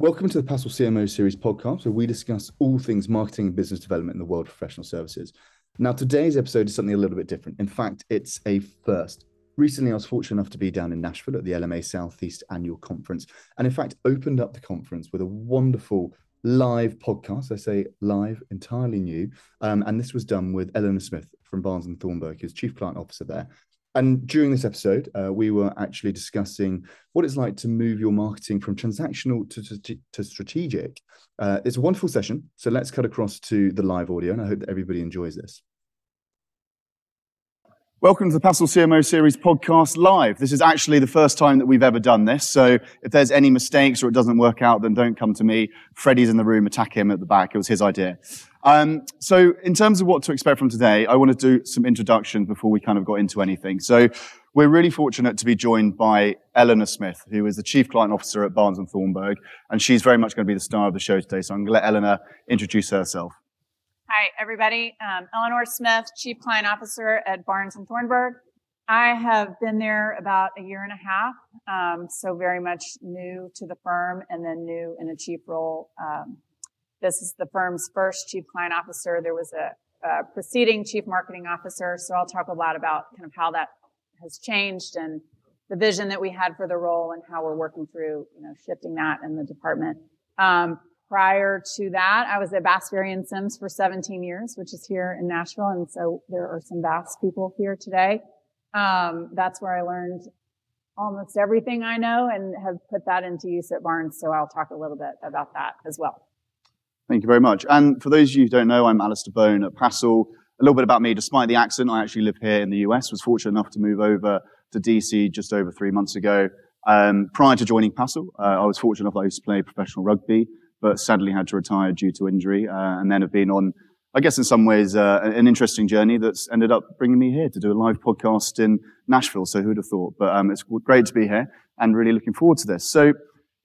Welcome to the Passle CMO Series podcast, where we discuss all things marketing and business development in the world of professional services. Now, today's episode is something a little bit different. In fact, it's a first. Recently, I was fortunate enough to be down in Nashville at the LMA Southeast Annual Conference, and in fact, opened up the conference with a wonderful live podcast. I say live, entirely new. Um, and this was done with Eleanor Smith from Barnes and Thornburg, who's Chief Client Officer there. And during this episode, uh, we were actually discussing what it's like to move your marketing from transactional to, to, to strategic. Uh, it's a wonderful session. So let's cut across to the live audio, and I hope that everybody enjoys this. Welcome to the Passle CMO Series podcast live. This is actually the first time that we've ever done this. So if there's any mistakes or it doesn't work out, then don't come to me. Freddie's in the room, attack him at the back. It was his idea. Um, so in terms of what to expect from today, I want to do some introductions before we kind of got into anything. So we're really fortunate to be joined by Eleanor Smith, who is the Chief Client Officer at Barnes and Thornburg, and she's very much going to be the star of the show today. So I'm going to let Eleanor introduce herself. Hi, everybody. Um, Eleanor Smith, Chief Client Officer at Barnes and Thornburg. I have been there about a year and a half, um, so very much new to the firm and then new in a chief role. Um, this is the firm's first Chief Client Officer. There was a, a preceding Chief Marketing Officer, so I'll talk a lot about kind of how that has changed and the vision that we had for the role and how we're working through, you know, shifting that in the department. Um, Prior to that, I was at Bass, and Sims for 17 years, which is here in Nashville. And so there are some Bass people here today. Um, that's where I learned almost everything I know and have put that into use at Barnes. So I'll talk a little bit about that as well. Thank you very much. And for those of you who don't know, I'm Alistair Bone at Passle. A little bit about me, despite the accent, I actually live here in the US, was fortunate enough to move over to DC just over three months ago. Um, prior to joining Passle, uh, I was fortunate enough I used to play professional rugby but sadly had to retire due to injury, uh, and then have been on, I guess, in some ways, uh, an interesting journey that's ended up bringing me here to do a live podcast in Nashville. So who'd have thought? But um, it's great to be here, and really looking forward to this. So,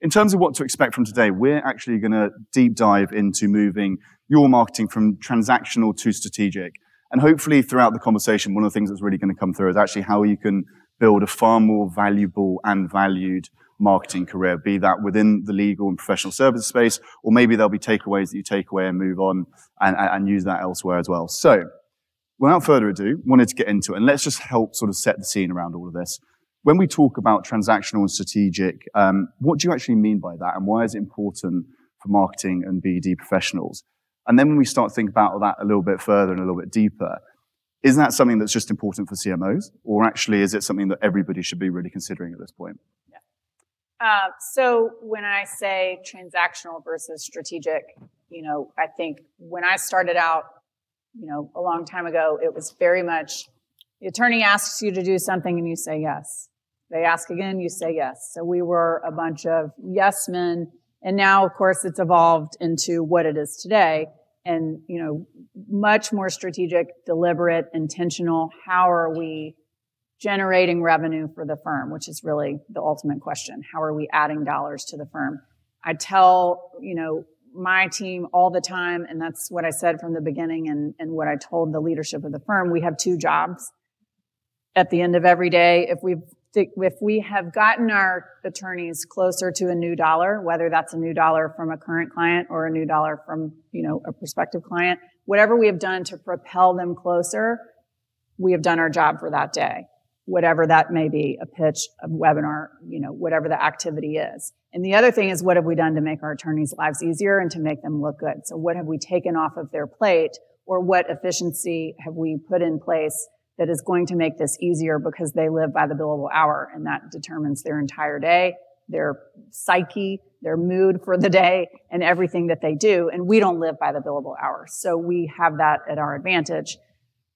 in terms of what to expect from today, we're actually going to deep dive into moving your marketing from transactional to strategic. And hopefully, throughout the conversation, one of the things that's really going to come through is actually how you can build a far more valuable and valued marketing career, be that within the legal and professional services space, or maybe there'll be takeaways that you take away and move on and, and use that elsewhere as well. So, without further ado, wanted to get into it, and let's just help sort of set the scene around all of this. When we talk about transactional and strategic, um, what do you actually mean by that, and why is it important for marketing and BD professionals? And then when we start to think about that a little bit further and a little bit deeper, is that something that's just important for CMOs, or actually is it something that everybody should be really considering at this point? Uh, so when I say transactional versus strategic, you know, I think when I started out, you know, a long time ago, it was very much the attorney asks you to do something and you say yes. They ask again, you say yes. So we were a bunch of yes men. And now, of course, it's evolved into what it is today. And, you know, much more strategic, deliberate, intentional. How are we generating revenue for the firm, which is really the ultimate question. How are we adding dollars to the firm? I tell, you know, my team all the time, and that's what I said from the beginning and, and what I told the leadership of the firm. We have two jobs. At the end of every day, if we've if we have gotten our attorneys closer to a new dollar, whether that's a new dollar from a current client or a new dollar from, you know, a prospective client, whatever we have done to propel them closer, we have done our job for that day whatever that may be, a pitch, a webinar, you know, whatever the activity is. And the other thing is what have we done to make our attorneys' lives easier and to make them look good? So what have we taken off of their plate or what efficiency have we put in place that is going to make this easier because they live by the billable hour and that determines their entire day, their psyche, their mood for the day and everything that they do. And we don't live by the billable hour. So we have that at our advantage.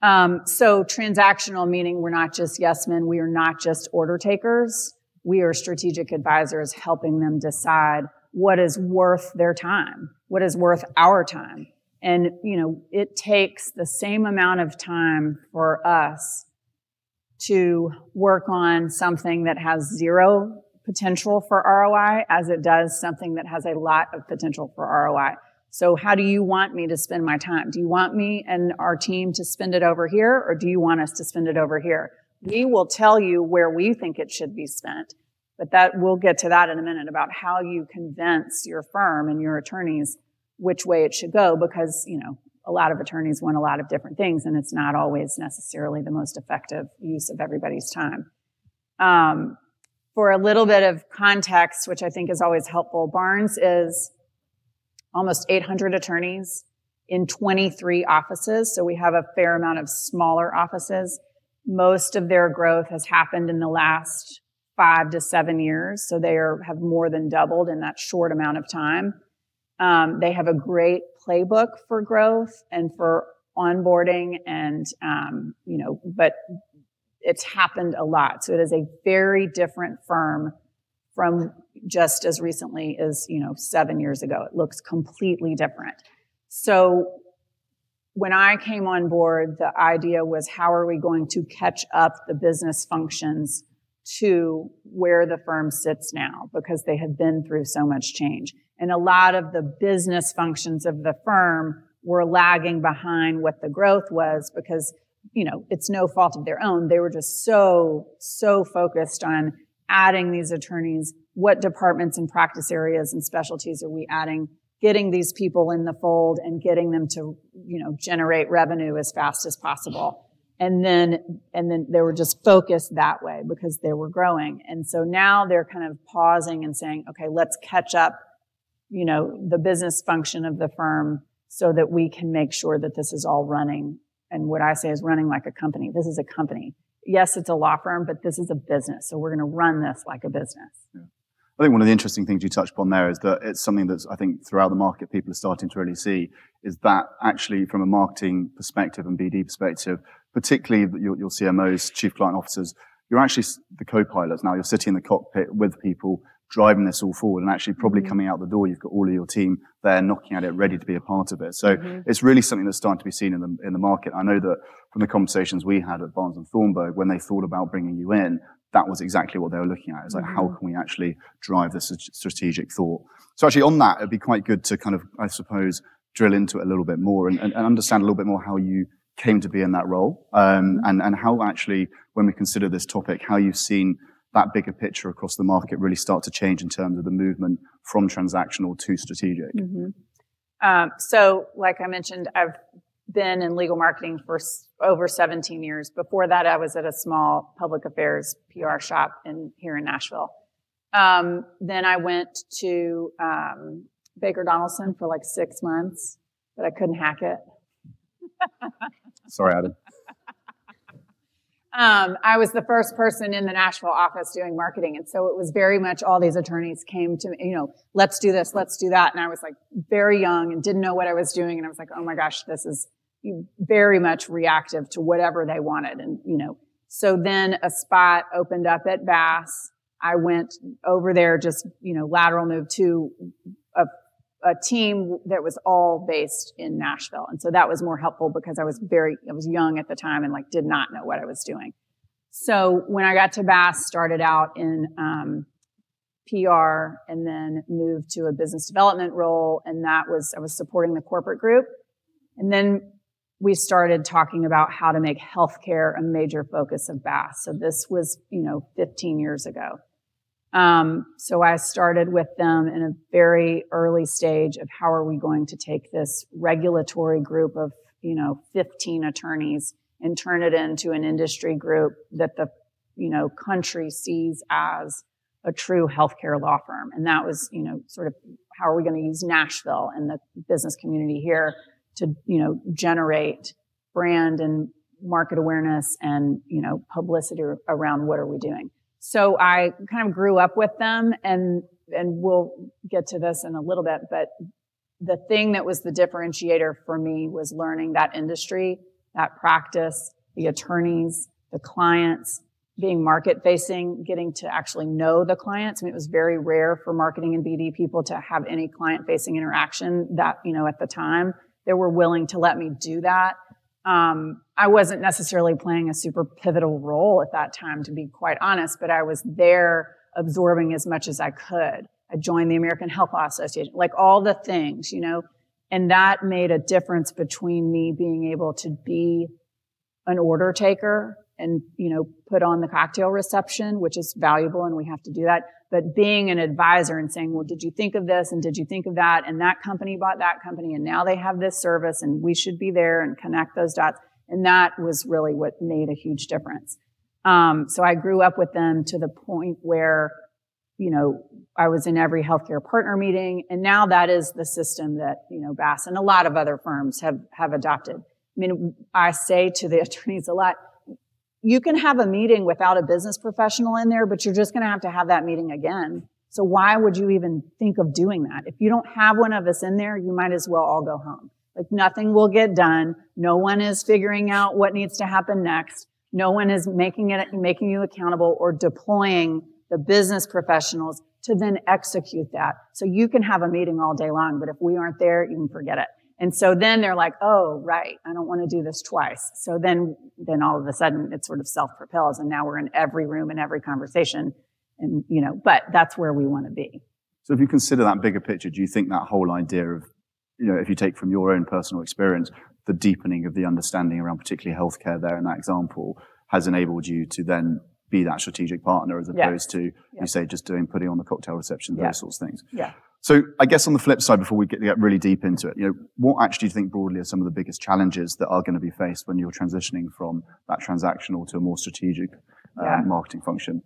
Um, so transactional meaning we're not just yes men, we are not just order takers. We are strategic advisors helping them decide what is worth their time, what is worth our time. And, you know, it takes the same amount of time for us to work on something that has zero potential for ROI as it does something that has a lot of potential for ROI. So how do you want me to spend my time? Do you want me and our team to spend it over here or do you want us to spend it over here? We will tell you where we think it should be spent. But that we'll get to that in a minute about how you convince your firm and your attorneys which way it should go because, you know, a lot of attorneys want a lot of different things and it's not always necessarily the most effective use of everybody's time. Um, for a little bit of context, which I think is always helpful, Barnes is almost 800 attorneys in 23 offices. So we have a fair amount of smaller offices. Most of their growth has happened in the last five to seven years. So they are, have more than doubled in that short amount of time. Um, they have a great playbook for growth and for onboarding and, um, you know, but it's happened a lot. So it is a very different firm from just as recently as, you know, seven years ago. It looks completely different. So when I came on board, the idea was how are we going to catch up the business functions to where the firm sits now because they have been through so much change. And a lot of the business functions of the firm were lagging behind what the growth was because, you know, it's no fault of their own. They were just so, so focused on adding these attorneys. What departments and practice areas and specialties are we adding? Getting these people in the fold and getting them to, you know, generate revenue as fast as possible. And then and then they were just focused that way because they were growing. And so now they're kind of pausing and saying okay let's catch up you know the business function of the firm so that we can make sure that this is all running. And what i say is running like a company. This is a company. Yes it's a law firm but this is a business. So we're going to run this like a business. I think one of the interesting things you touched upon there is that it's something that's, I think, throughout the market, people are starting to really see is that actually, from a marketing perspective and BD perspective, particularly your, your CMOs, chief client officers, you're actually the co-pilots now. You're sitting in the cockpit with people driving this all forward and actually probably mm-hmm. coming out the door. You've got all of your team there knocking at it, ready to be a part of it. So mm-hmm. it's really something that's starting to be seen in the, in the market. I know that from the conversations we had at Barnes and Thornburg, when they thought about bringing you in, that was exactly what they were looking at. It's like, mm-hmm. how can we actually drive this strategic thought? So actually on that, it'd be quite good to kind of, I suppose, drill into it a little bit more and, and, and understand a little bit more how you came to be in that role, um, mm-hmm. and and how actually when we consider this topic, how you've seen that bigger picture across the market really start to change in terms of the movement from transactional to strategic. Mm-hmm. Um, so, like I mentioned, I've been in legal marketing for over 17 years. Before that, I was at a small public affairs PR shop in here in Nashville. Um, then I went to um, Baker Donelson for like six months, but I couldn't hack it. Sorry, Adam. Um, I was the first person in the Nashville office doing marketing. And so it was very much all these attorneys came to me, you know, let's do this, let's do that. And I was like very young and didn't know what I was doing. And I was like, oh my gosh, this is very much reactive to whatever they wanted. And, you know, so then a spot opened up at Bass. I went over there, just, you know, lateral move to a a team that was all based in Nashville. And so that was more helpful because I was very, I was young at the time and like did not know what I was doing. So when I got to Bass, started out in um, PR and then moved to a business development role. And that was, I was supporting the corporate group. And then we started talking about how to make healthcare a major focus of Bass. So this was, you know, 15 years ago. Um, so I started with them in a very early stage of how are we going to take this regulatory group of, you know, 15 attorneys and turn it into an industry group that the, you know, country sees as a true healthcare law firm. And that was, you know, sort of how are we going to use Nashville and the business community here to, you know, generate brand and market awareness and, you know, publicity around what are we doing. So I kind of grew up with them and, and we'll get to this in a little bit, but the thing that was the differentiator for me was learning that industry, that practice, the attorneys, the clients, being market facing, getting to actually know the clients. I mean, it was very rare for marketing and BD people to have any client facing interaction that, you know, at the time they were willing to let me do that. Um, I wasn't necessarily playing a super pivotal role at that time, to be quite honest, but I was there absorbing as much as I could. I joined the American Health Law Association, like all the things, you know, and that made a difference between me being able to be an order taker and, you know, put on the cocktail reception, which is valuable and we have to do that. But being an advisor and saying, well, did you think of this? And did you think of that? And that company bought that company and now they have this service and we should be there and connect those dots. And that was really what made a huge difference. Um, so I grew up with them to the point where, you know, I was in every healthcare partner meeting. And now that is the system that, you know, Bass and a lot of other firms have, have adopted. I mean, I say to the attorneys a lot, you can have a meeting without a business professional in there, but you're just going to have to have that meeting again. So why would you even think of doing that? If you don't have one of us in there, you might as well all go home. Like nothing will get done. No one is figuring out what needs to happen next. No one is making it, making you accountable or deploying the business professionals to then execute that. So you can have a meeting all day long, but if we aren't there, you can forget it. And so then they're like, oh, right, I don't want to do this twice. So then, then all of a sudden it sort of self-propels and now we're in every room and every conversation. And, you know, but that's where we want to be. So if you consider that bigger picture, do you think that whole idea of you know, if you take from your own personal experience, the deepening of the understanding around particularly healthcare there in that example has enabled you to then be that strategic partner as opposed to, you say, just doing, putting on the cocktail reception, those sorts of things. Yeah. So I guess on the flip side, before we get, get really deep into it, you know, what actually do you think broadly are some of the biggest challenges that are going to be faced when you're transitioning from that transactional to a more strategic um, marketing function?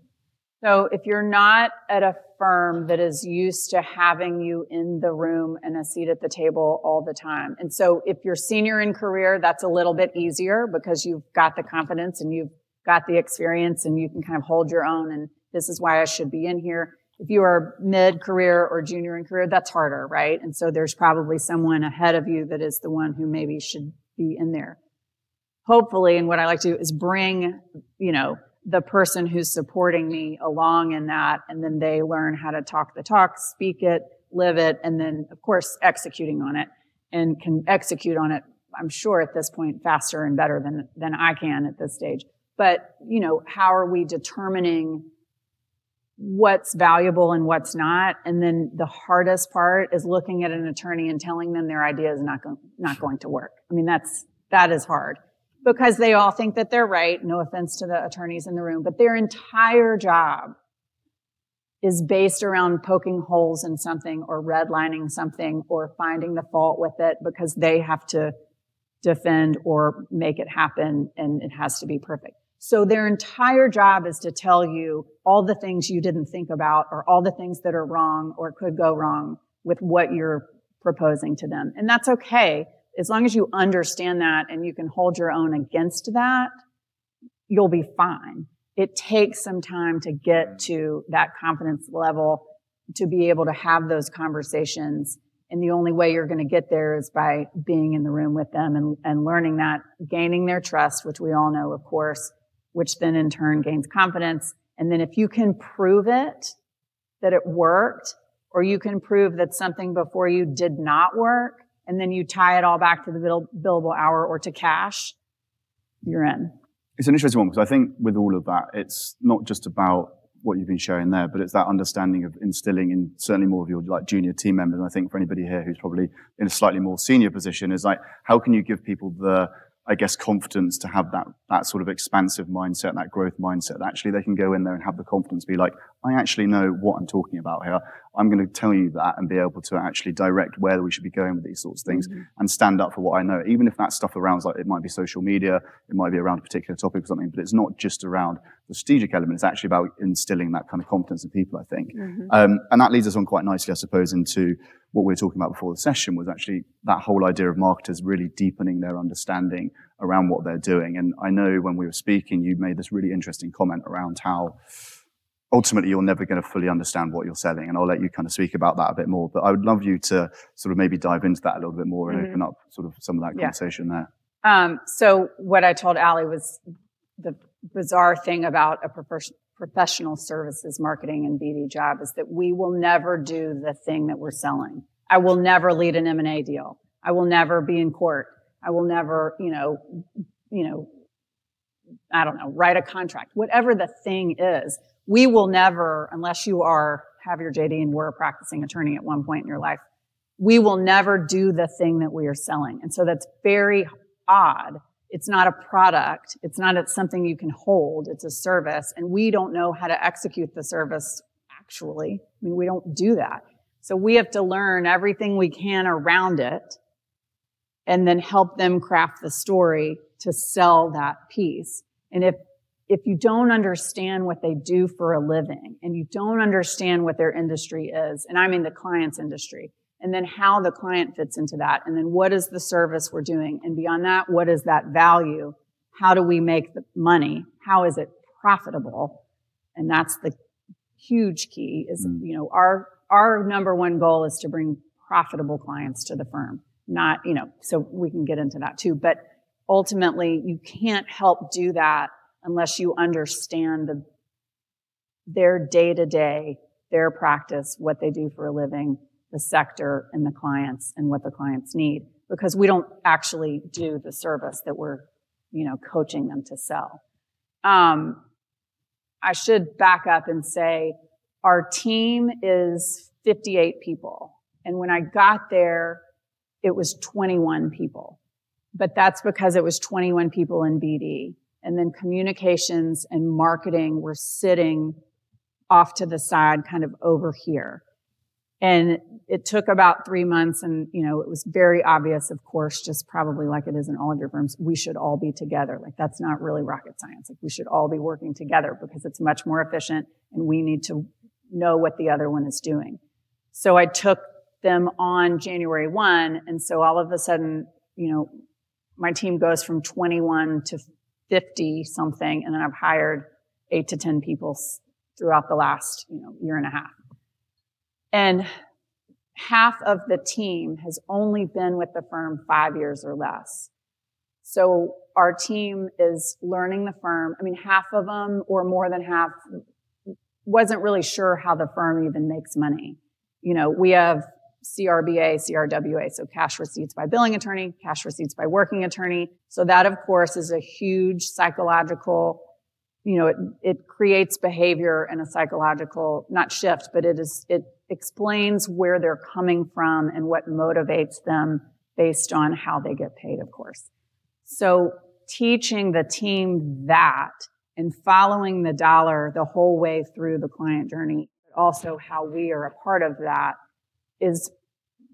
So if you're not at a firm that is used to having you in the room and a seat at the table all the time. And so if you're senior in career, that's a little bit easier because you've got the confidence and you've got the experience and you can kind of hold your own and this is why I should be in here. If you are mid career or junior in career, that's harder, right? And so there's probably someone ahead of you that is the one who maybe should be in there. Hopefully, and what I like to do is bring, you know, the person who's supporting me along in that. And then they learn how to talk the talk, speak it, live it, and then of course executing on it and can execute on it, I'm sure at this point faster and better than, than I can at this stage. But, you know, how are we determining what's valuable and what's not? And then the hardest part is looking at an attorney and telling them their idea is not, go- not going to work. I mean, that's, that is hard because they all think that they're right. No offense to the attorneys in the room, but their entire job is based around poking holes in something or redlining something or finding the fault with it because they have to defend or make it happen and it has to be perfect. So their entire job is to tell you all the things you didn't think about or all the things that are wrong or could go wrong with what you're proposing to them. And that's okay as long as you understand that and you can hold your own against that, you'll be fine. It takes some time to get to that confidence level to be able to have those conversations. And the only way you're going to get there is by being in the room with them and, and learning that, gaining their trust, which we all know, of course, which then in turn gains confidence. And then if you can prove it, that it worked, or you can prove that something before you did not work, and then you tie it all back to the bill, billable hour or to cash, you're in. It's an interesting one because I think with all of that, it's not just about what you've been sharing there, but it's that understanding of instilling in certainly more of your like junior team members. And I think for anybody here who's probably in a slightly more senior position is like, how can you give people the I guess, confidence to have that, that sort of expansive mindset, that growth mindset. That actually, they can go in there and have the confidence, to be like, I actually know what I'm talking about here. I'm going to tell you that and be able to actually direct where we should be going with these sorts of things mm-hmm. and stand up for what I know. Even if that stuff around, like, it might be social media, it might be around a particular topic or something, but it's not just around the strategic element. is actually about instilling that kind of confidence in people, I think. Mm-hmm. Um, and that leads us on quite nicely, I suppose, into what we were talking about before the session was actually that whole idea of marketers really deepening their understanding around what they're doing. And I know when we were speaking, you made this really interesting comment around how ultimately you're never going to fully understand what you're selling. And I'll let you kind of speak about that a bit more. But I would love you to sort of maybe dive into that a little bit more and mm-hmm. open up sort of some of that conversation yeah. there. Um, so what I told Ali was the bizarre thing about a professional services marketing and BD job is that we will never do the thing that we're selling. I will never lead an M&A deal. I will never be in court. I will never, you know, you know, I don't know, write a contract. Whatever the thing is, we will never, unless you are, have your JD and were a practicing attorney at one point in your life, we will never do the thing that we are selling. And so that's very odd it's not a product. It's not it's something you can hold. It's a service. And we don't know how to execute the service actually. I mean, we don't do that. So we have to learn everything we can around it and then help them craft the story to sell that piece. And if, if you don't understand what they do for a living and you don't understand what their industry is, and I mean the client's industry, and then how the client fits into that, and then what is the service we're doing, and beyond that, what is that value? How do we make the money? How is it profitable? And that's the huge key is, mm. you know, our, our number one goal is to bring profitable clients to the firm. Not, you know, so we can get into that too, but ultimately you can't help do that unless you understand the, their day to day, their practice, what they do for a living, the sector and the clients and what the clients need because we don't actually do the service that we're, you know, coaching them to sell. Um, I should back up and say our team is 58 people. And when I got there, it was 21 people. But that's because it was 21 people in BD. And then communications and marketing were sitting off to the side, kind of over here. And it took about three months and, you know, it was very obvious, of course, just probably like it is in all of your firms, we should all be together. Like that's not really rocket science. Like we should all be working together because it's much more efficient and we need to know what the other one is doing. So I took them on January 1. And so all of a sudden, you know, my team goes from 21 to 50 something. And then I've hired eight to 10 people throughout the last, you know, year and a half. And half of the team has only been with the firm five years or less. So our team is learning the firm. I mean, half of them or more than half wasn't really sure how the firm even makes money. You know, we have CRBA, CRWA, so cash receipts by billing attorney, cash receipts by working attorney. So that, of course, is a huge psychological you know, it, it creates behavior and a psychological, not shift, but it is, it explains where they're coming from and what motivates them based on how they get paid, of course. So teaching the team that and following the dollar the whole way through the client journey, but also how we are a part of that is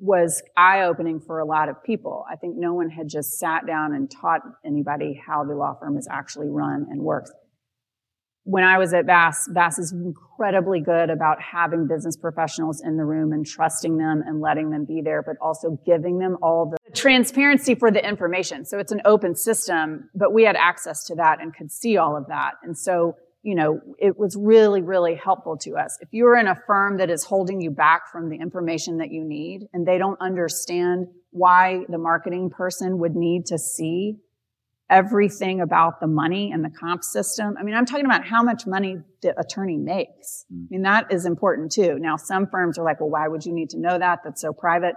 was eye-opening for a lot of people. I think no one had just sat down and taught anybody how the law firm is actually run and works when I was at Bass, Bass is incredibly good about having business professionals in the room and trusting them and letting them be there, but also giving them all the transparency for the information. So it's an open system, but we had access to that and could see all of that. And so, you know, it was really, really helpful to us. If you're in a firm that is holding you back from the information that you need and they don't understand why the marketing person would need to see everything about the money and the comp system. I mean, I'm talking about how much money the attorney makes. Mm. I mean, that is important too. Now, some firms are like, well, why would you need to know that? That's so private.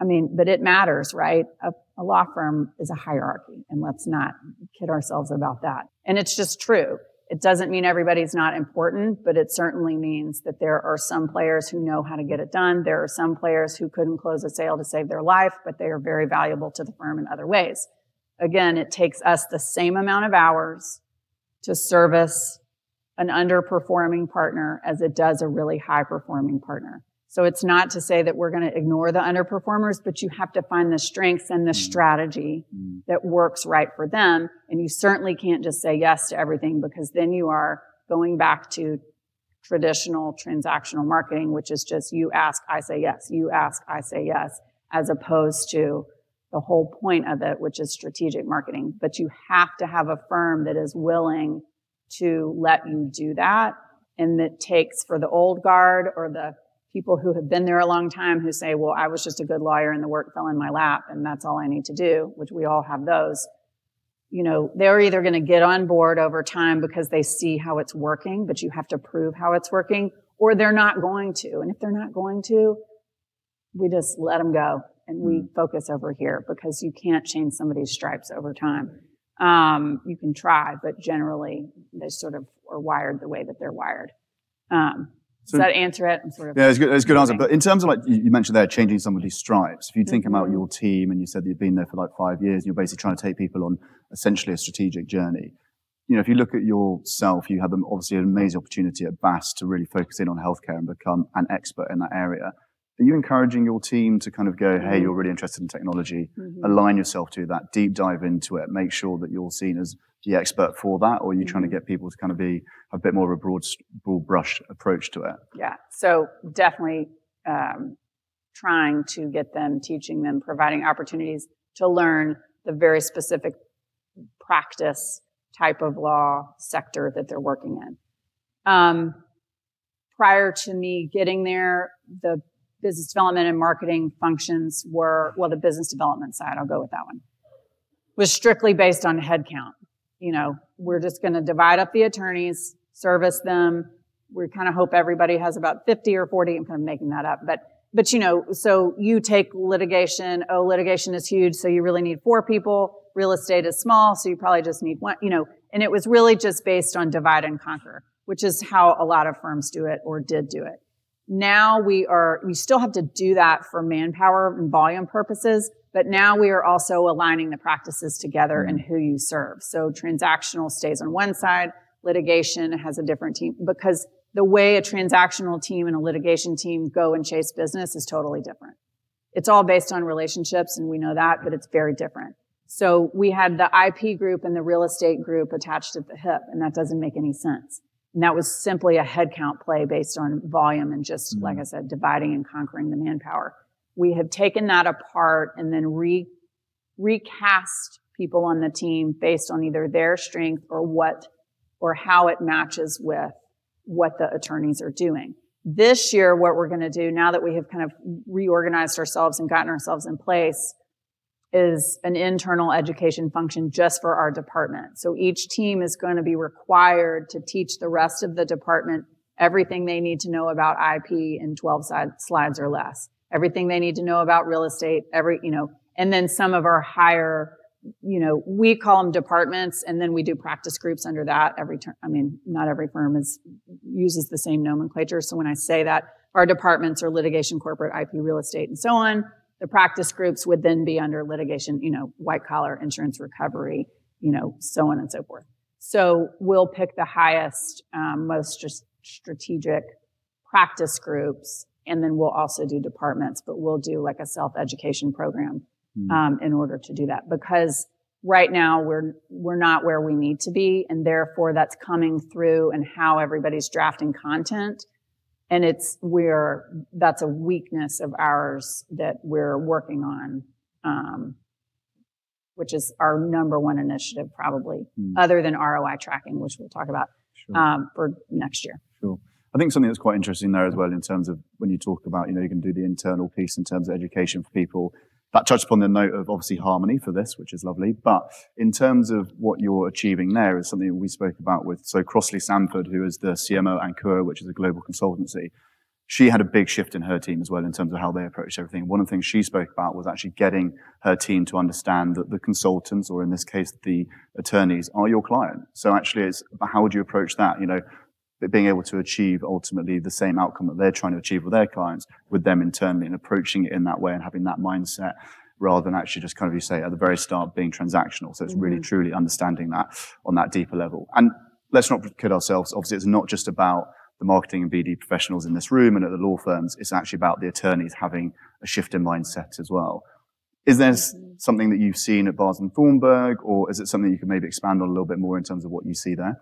I mean, but it matters, right? A, a law firm is a hierarchy and let's not kid ourselves about that. And it's just true. It doesn't mean everybody's not important, but it certainly means that there are some players who know how to get it done. There are some players who couldn't close a sale to save their life, but they are very valuable to the firm in other ways. Again, it takes us the same amount of hours to service an underperforming partner as it does a really high performing partner. So it's not to say that we're going to ignore the underperformers, but you have to find the strengths and the mm. strategy mm. that works right for them. And you certainly can't just say yes to everything because then you are going back to traditional transactional marketing, which is just you ask, I say yes, you ask, I say yes, as opposed to the whole point of it, which is strategic marketing. But you have to have a firm that is willing to let you do that. And that takes for the old guard or the people who have been there a long time who say, well, I was just a good lawyer and the work fell in my lap and that's all I need to do, which we all have those. You know, they're either going to get on board over time because they see how it's working, but you have to prove how it's working, or they're not going to. And if they're not going to, we just let them go and we mm. focus over here because you can't change somebody's stripes over time. Um, you can try, but generally they sort of are wired the way that they're wired. Um, Does that answer it? I'm sort of Yeah, it's good. It's a good answer. But in terms of like you mentioned there, changing somebody's stripes. If you think about Mhm. your team, and you said that you've been there for like five years, and you're basically trying to take people on essentially a strategic journey. You know, if you look at yourself, you had them obviously an amazing opportunity at Bass to really focus in on healthcare and become an expert in that area. Are you encouraging your team to kind of go, hey, Mhm. you're really interested in technology, Mhm. align yourself to that, deep dive into it, make sure that you're seen as the expert for that, or are you trying to Mhm. get people to kind of be a bit more of a broad, broad brush approach to it? Yeah. So definitely um, trying to get them, teaching them, providing opportunities to learn the very specific practice type of law sector that they're working in. Um, prior to me getting there, the business development and marketing functions were, well, the business development side, I'll go with that one, was strictly based on headcount. You know, we're just going to divide up the attorneys, service them, we kind of hope everybody has about 50 or 40 i'm kind of making that up but but you know so you take litigation oh litigation is huge so you really need four people. Real estate is small so you probably just need one you know and it was really just based on divide and conquer which is how a lot of firms do it or did do it now we are we still have to do that for manpower and volume purposes but now we are also aligning the practices together and mm. who you serve so transactional stays on one side litigation has a different team because the way a transactional team and a litigation team go and chase business is totally different. It's all based on relationships and we know that, but it's very different. So we had the IP group and the real estate group attached at the hip and that doesn't make any sense. And that was simply a headcount play based on volume and just, Mhm. like I said, dividing and conquering the manpower. We have taken that apart and then re, recast people on the team based on either their strength or what or how it matches with what the attorneys are doing. This year, what we're going to do now that we have kind of reorganized ourselves and gotten ourselves in place is an internal education function just for our department. So each team is going to be required to teach the rest of the department everything they need to know about IP in 12 slides or less, everything they need to know about real estate, every, you know, and then some of our higher you know, we call them departments and then we do practice groups under that every term. I mean, not every firm is, uses the same nomenclature. So when I say that, our departments are litigation, corporate, IP, real estate, and so on. The practice groups would then be under litigation, you know, white collar, insurance recovery, you know, so on and so forth. So we'll pick the highest, um, most just strategic practice groups, and then we'll also do departments, but we'll do like a self-education program Mm. um, in order to do that because right now we're we're not where we need to be and therefore that's coming through and how everybody's drafting content and it's we're that's a weakness of ours that we're working on um, which is our number one initiative probably Mm. other than roi tracking which we'll talk about Sure. um, for next year Sure. I think something that's quite interesting there as well in terms of when you talk about, you know, you can do the internal piece in terms of education for people. That touched upon the note of obviously harmony for this, which is lovely. But in terms of what you're achieving there is something we spoke about with, so Crossley Sanford, who is the CMO at which is a global consultancy. She had a big shift in her team as well in terms of how they approached everything. One of the things she spoke about was actually getting her team to understand that the consultants, or in this case, the attorneys, are your client. So actually, it's how would you approach that? You know, but being able to achieve ultimately the same outcome that they're trying to achieve with their clients with them internally and approaching it in that way and having that mindset rather than actually just kind of you say at the very start being transactional. So it's really Mhm. truly understanding that on that deeper level. And let's not kid ourselves. Obviously, it's not just about the marketing and BD professionals in this room and at the law firms. It's actually about the attorneys having a shift in mindset as well. Is there Mhm. something that you've seen at Barnes and Thornburg, or is it something you can maybe expand on a little bit more in terms of what you see there?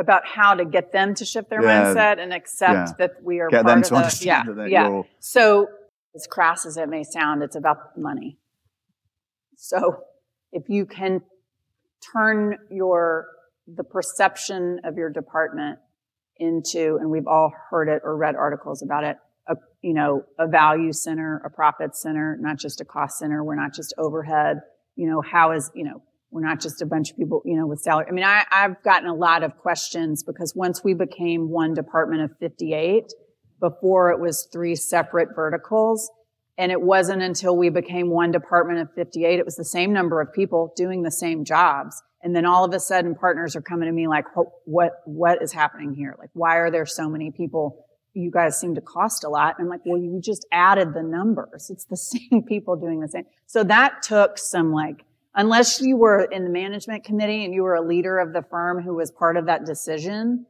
About how to get them to shift their Yeah. mindset and accept Yeah. that we are Get part of the, yeah, yeah. So, as crass as it may sound, it's about money. So, if you can turn your the perception of your department into, and we've all heard it or read articles about it, a you know a value center, a profit center, not just a cost center. We're not just overhead. You know, how is you know we're not just a bunch of people, you know, with salary. I mean, I, I've gotten a lot of questions because once we became one department of 58, before it was three separate verticals. And it wasn't until we became one department of 58, it was the same number of people doing the same jobs. And then all of a sudden partners are coming to me like, "Ho- what, what is happening here? Like, why are there so many people you guys seem to cost a lot. And I'm like, well, you just added the numbers. It's the same people doing the same. So that took some like, unless you were in the management committee and you were a leader of the firm who was part of that decision,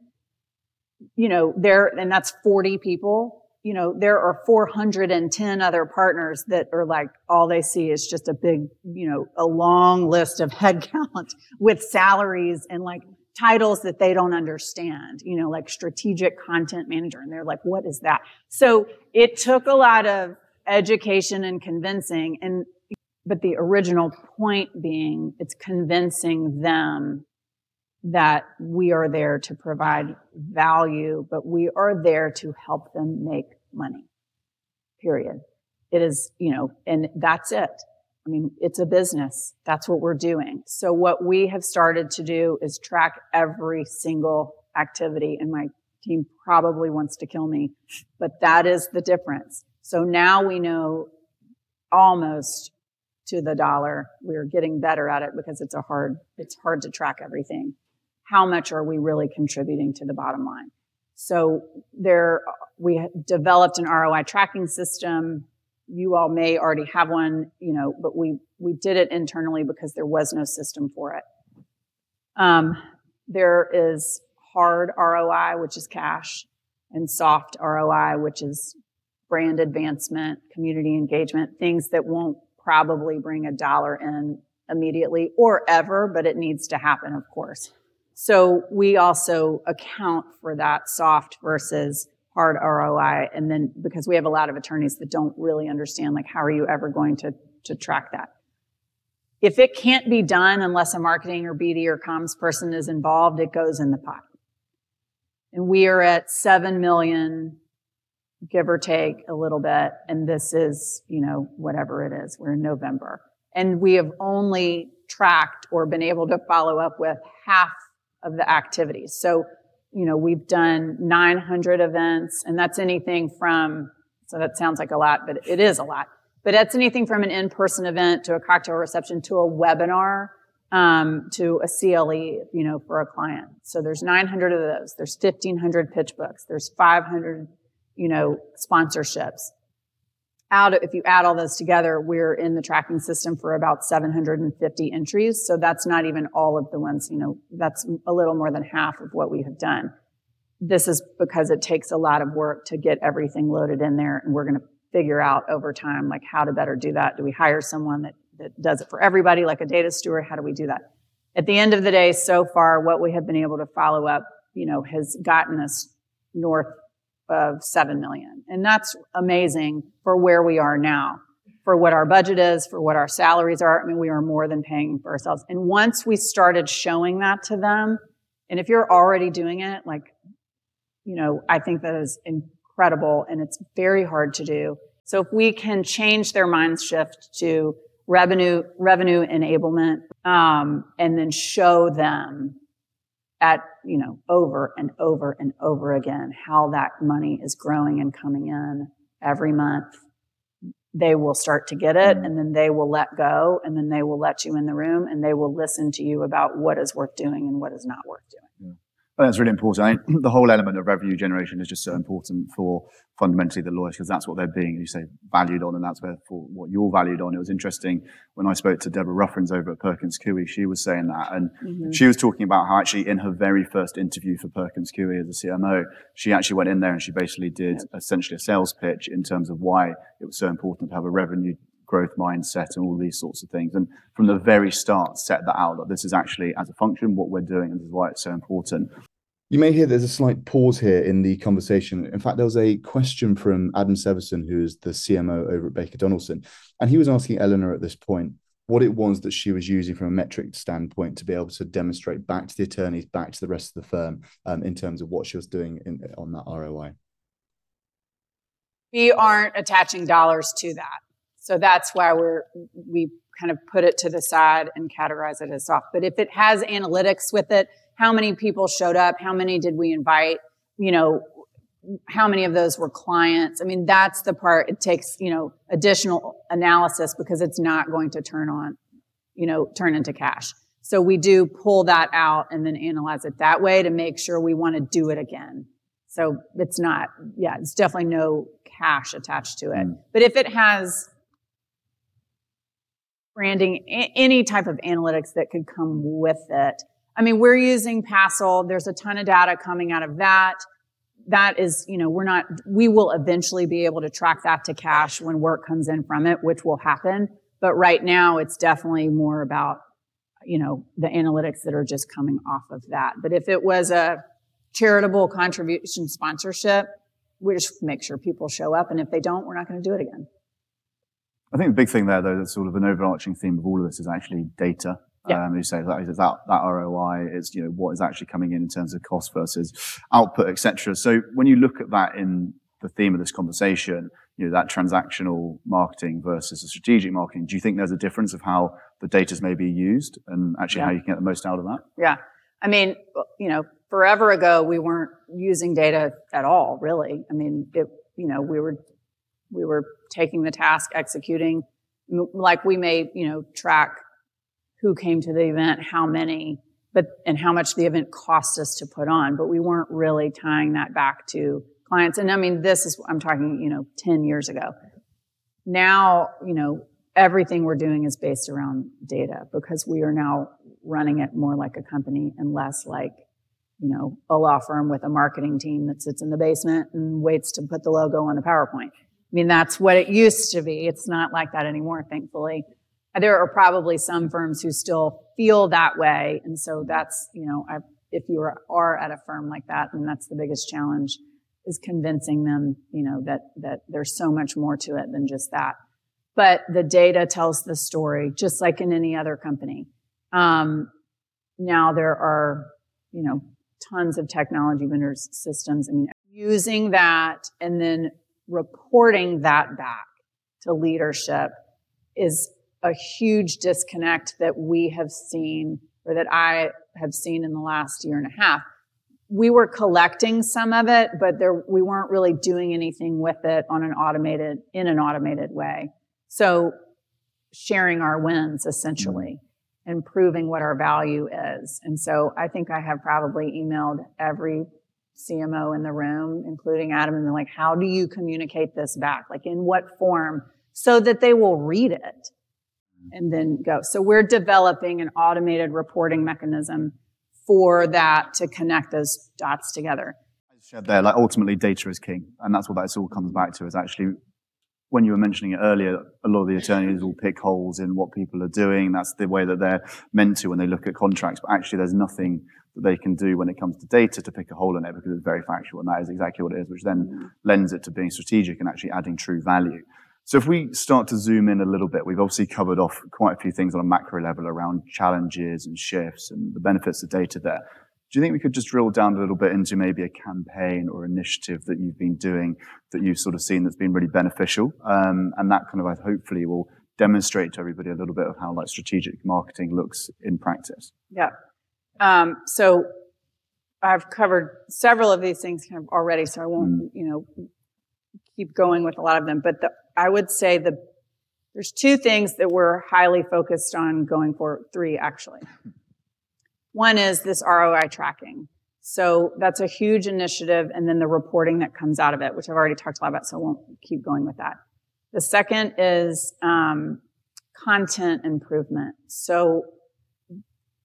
you know, there, and that's 40 people, you know, there are 410 other partners that are like, all they see is just a big, you know, a long list of headcount with salaries and like titles that they don't understand, you know, like strategic content manager. And they're like, what is that? So it took a lot of education and convincing. And, but the original point being it's convincing them that we are there to provide value, but we are there to help them make money. Period. It is, you know, and that's it. I mean, it's a business. That's what we're doing. So what we have started to do is track every single activity and my team probably wants to kill me, but that is the difference. So now we know almost to the dollar. We're getting better at it because it's a hard, it's hard to track everything. How much are we really contributing to the bottom line? So there, we developed an ROI tracking system you all may already have one, you know, but we, we did it internally because there was no system for it. Um, there is hard ROI, which is cash, and soft ROI, which is brand advancement, community engagement, things that won't probably bring a dollar in immediately or ever, but it needs to happen, of course. So we also account for that soft versus hard ROI. And then because we have a lot of attorneys that don't really understand, like, how are you ever going to, to track that? If it can't be done unless a marketing or BD or comms person is involved, it goes in the pot. And we are at 7 million, give or take a little bit. And this is, you know, whatever it is. We're in November. And we have only tracked or been able to follow up with half of the activities. So you know, we've done 900 events and that's anything from, so that sounds like a lot, but it is a lot. But that's anything from an in-person event to a cocktail reception to a webinar, um, to a CLE, you know, for a client. So there's 900 of those. There's 1500 pitch books. There's 500, you know, sponsorships out, if you add all those together, we're in the tracking system for about 750 entries. So that's not even all of the ones, you know, that's a little more than half of what we have done. This is because it takes a lot of work to get everything loaded in there. And we're going to figure out over time, like how to better do that. Do we hire someone that, that does it for everybody, like a data steward? How do we do that? At the end of the day, so far, what we have been able to follow up, you know, has gotten us north of 7 million. And that's amazing for where we are now, for what our budget is, for what our salaries are. I mean, we are more than paying for ourselves. And once we started showing that to them, and if you're already doing it, like, you know, I think that is incredible and it's very hard to do. So if we can change their mind shift to revenue, revenue enablement, um, and then show them at, you know, over and over and over again, how that money is growing and coming in every month. They will start to get it mm-hmm. and then they will let go and then they will let you in the room and they will listen to you about what is worth doing and what is not worth doing. That's really important. I the whole element of revenue generation is just so important for fundamentally the lawyers because that's what they're being, you say, valued on, and that's where for what you're valued on. It was interesting when I spoke to Deborah Ruffins over at Perkins Coie. She was saying that, and mm-hmm. she was talking about how actually in her very first interview for Perkins Coie as a CMO, she actually went in there and she basically did essentially a sales pitch in terms of why it was so important to have a revenue growth mindset and all these sorts of things. And from the very start, set that out that this is actually as a function what we're doing, and this is why it's so important. You may hear there's a slight pause here in the conversation. In fact, there was a question from Adam Severson, who is the CMO over at Baker Donelson, and he was asking Eleanor at this point what it was that she was using from a metric standpoint to be able to demonstrate back to the attorneys, back to the rest of the firm, um, in terms of what she was doing in, on that ROI. We aren't attaching dollars to that, so that's why we're we kind of put it to the side and categorize it as soft. But if it has analytics with it how many people showed up? How many did we invite? You know, how many of those were clients? I mean, that's the part it takes, you know, additional analysis because it's not going to turn on, you know, turn into cash. So we do pull that out and then analyze it that way to make sure we want to do it again. So it's not, yeah, it's definitely no cash attached to it. Mm. But if it has branding, a- any type of analytics that could come with it. I mean, we're using Passle. There's a ton of data coming out of that. That is, you know, we're not, we will eventually be able to track that to cash when work comes in from it, which will happen. But right now, it's definitely more about, you know, the analytics that are just coming off of that. But if it was a charitable contribution sponsorship, we just make sure people show up. And if they don't, we're not going to do it again. I think the big thing there, though, that's sort of an overarching theme of all of this is actually data. Yeah. Um, you say that is that, that ROI is, you know, what is actually coming in in terms of cost versus output, etc. So when you look at that in the theme of this conversation, you know, that transactional marketing versus the strategic marketing, do you think there's a difference of how the data is maybe used and actually how you can get the most out of that? Yeah. I mean, you know, forever ago, we weren't using data at all, really. I mean, it, you know, we were, we were taking the task, executing, like we may, you know, track who came to the event, how many, but, and how much the event cost us to put on, but we weren't really tying that back to clients. And I mean, this is, I'm talking, you know, 10 years ago. Now, you know, everything we're doing is based around data because we are now running it more like a company and less like, you know, a law firm with a marketing team that sits in the basement and waits to put the logo on a PowerPoint. I mean, that's what it used to be. It's not like that anymore, thankfully. There are probably some firms who still feel that way. And so that's, you know, I, if you are, are at a firm like that, and that's the biggest challenge is convincing them, you know, that, that there's so much more to it than just that. But the data tells the story, just like in any other company. Um, now there are, you know, tons of technology vendors systems. I mean, using that and then reporting that back to leadership is a huge disconnect that we have seen or that I have seen in the last year and a half. We were collecting some of it, but there, we weren't really doing anything with it on an automated, in an automated way. So sharing our wins essentially mm-hmm. and proving what our value is. And so I think I have probably emailed every CMO in the room, including Adam, and they're like, how do you communicate this back? Like in what form so that they will read it and then go. So we're developing an automated reporting mechanism for that to connect those dots together. I shared there, like ultimately data is king. And that's what that all comes back to is actually when you were mentioning it earlier, a lot of the attorneys will pick holes in what people are doing. That's the way that they're meant to when they look at contracts. But actually, there's nothing that they can do when it comes to data to pick a hole in it because it's very factual. And that is exactly what it is, which then lends it to being strategic and actually adding true value. So if we start to zoom in a little bit, we've obviously covered off quite a few things on a macro level around challenges and shifts and the benefits of data there. Do you think we could just drill down a little bit into maybe a campaign or initiative that you've been doing that you've sort of seen that's been really beneficial? Um, and that kind of hopefully will demonstrate to everybody a little bit of how like strategic marketing looks in practice. Yeah. Um, so I've covered several of these things kind of already, so I won't, you know, keep going with a lot of them. But the, I would say the there's two things that we're highly focused on going for Three actually. One is this ROI tracking. So that's a huge initiative, and then the reporting that comes out of it, which I've already talked a lot about, so I won't keep going with that. The second is um, content improvement. So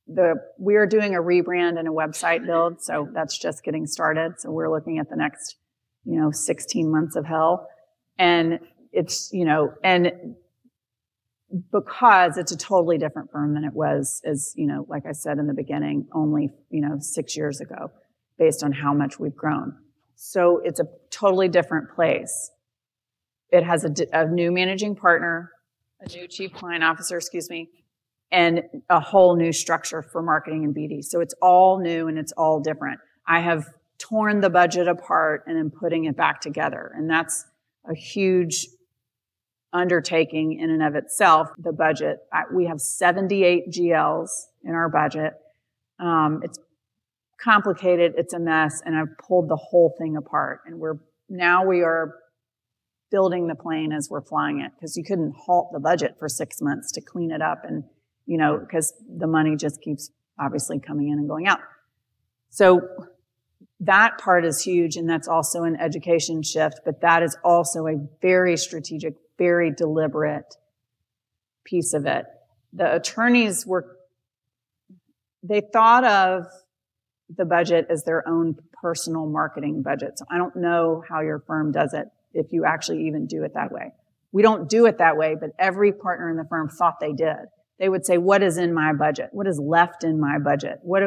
the we are doing a rebrand and a website build, so that's just getting started. So we're looking at the next, you know, 16 months of hell, and it's you know, and because it's a totally different firm than it was, as you know, like I said in the beginning, only you know six years ago, based on how much we've grown. So it's a totally different place. It has a, a new managing partner, a new chief client officer, excuse me, and a whole new structure for marketing and BD. So it's all new and it's all different. I have torn the budget apart and am putting it back together. And that's a huge undertaking in and of itself. The budget, we have 78 GLs in our budget. Um, it's complicated. It's a mess. And I've pulled the whole thing apart and we're now we are building the plane as we're flying it because you couldn't halt the budget for six months to clean it up and you know, because the money just keeps obviously coming in and going out. So that part is huge and that's also an education shift, but that is also a very strategic, very deliberate piece of it. The attorneys were, they thought of the budget as their own personal marketing budget. So I don't know how your firm does it, if you actually even do it that way. We don't do it that way, but every partner in the firm thought they did. They would say, what is in my budget? What is left in my budget? What,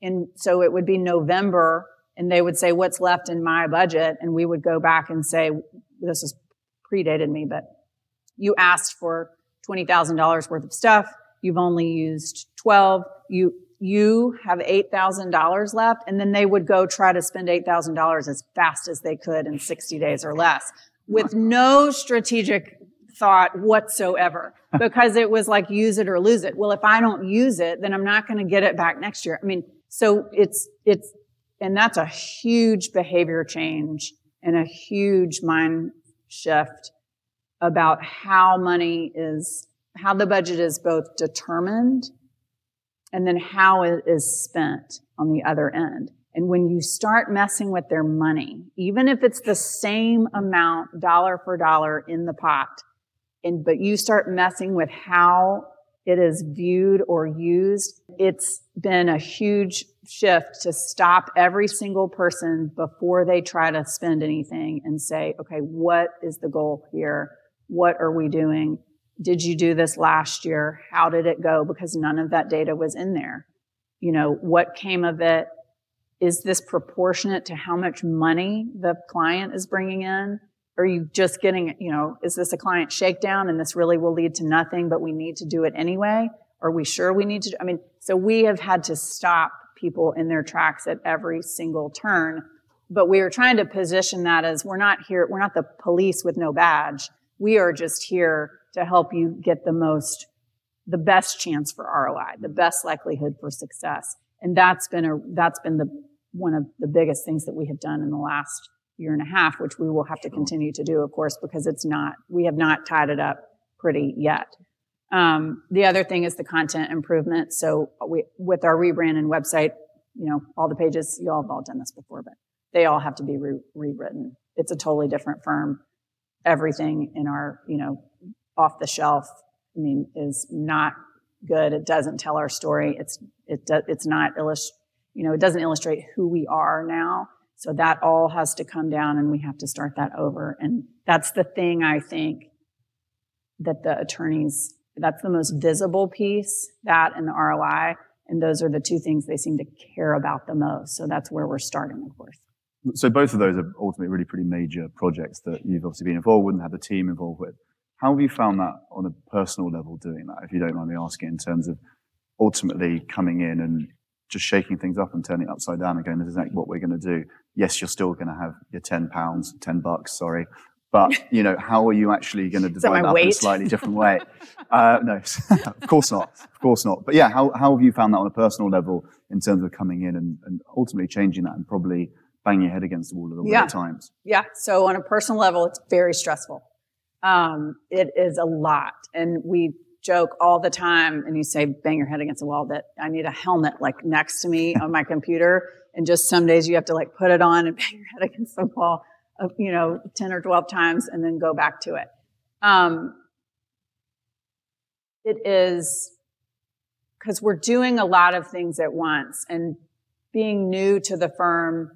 and so it would be November and they would say, what's left in my budget? And we would go back and say, this is predated me, but you asked for $20,000 worth of stuff. You've only used 12. You, you have $8,000 left. And then they would go try to spend $8,000 as fast as they could in 60 days or less with no strategic thought whatsoever because it was like use it or lose it. Well, if I don't use it, then I'm not going to get it back next year. I mean, so it's, it's, and that's a huge behavior change and a huge mind shift about how money is, how the budget is both determined and then how it is spent on the other end. And when you start messing with their money, even if it's the same amount dollar for dollar in the pot, and, but you start messing with how it is viewed or used, it's been a huge shift to stop every single person before they try to spend anything and say, okay, what is the goal here? What are we doing? Did you do this last year? How did it go? Because none of that data was in there. You know, what came of it? Is this proportionate to how much money the client is bringing in? Are you just getting, you know, is this a client shakedown and this really will lead to nothing, but we need to do it anyway? Are we sure we need to? I mean, so we have had to stop people in their tracks at every single turn. But we are trying to position that as we're not here, we're not the police with no badge. We are just here to help you get the most, the best chance for ROI, the best likelihood for success. And that's been a, that's been the, one of the biggest things that we have done in the last year and a half, which we will have to continue to do, of course, because it's not, we have not tied it up pretty yet. Um, the other thing is the content improvement. So we, with our rebrand and website, you know, all the pages, you all have all done this before, but they all have to be re- rewritten. It's a totally different firm. Everything in our, you know, off the shelf, I mean, is not good. It doesn't tell our story. It's, it, do, it's not illust, you know, it doesn't illustrate who we are now. So that all has to come down and we have to start that over. And that's the thing I think that the attorneys, that's the most visible piece, that and the ROI. And those are the two things they seem to care about the most. So that's where we're starting, of course. So both of those are ultimately really pretty major projects that you've obviously been involved with and had the team involved with. How have you found that on a personal level doing that, if you don't mind me asking, in terms of ultimately coming in and just shaking things up and turning it upside down and going, this is exactly what we're going to do. Yes, you're still going to have your 10 pounds, 10 bucks, sorry. But, you know, how are you actually going to divide that, up in a slightly different way? uh, no, of course not. Of course not. But yeah, how, how have you found that on a personal level in terms of coming in and, and ultimately changing that and probably banging your head against the wall a little yeah. bit at times? Yeah. So on a personal level, it's very stressful. Um, it is a lot. And we joke all the time and you say bang your head against the wall that I need a helmet like next to me on my computer. And just some days you have to like put it on and bang your head against the wall, of, you know, 10 or 12 times and then go back to it. Um, it is because we're doing a lot of things at once and being new to the firm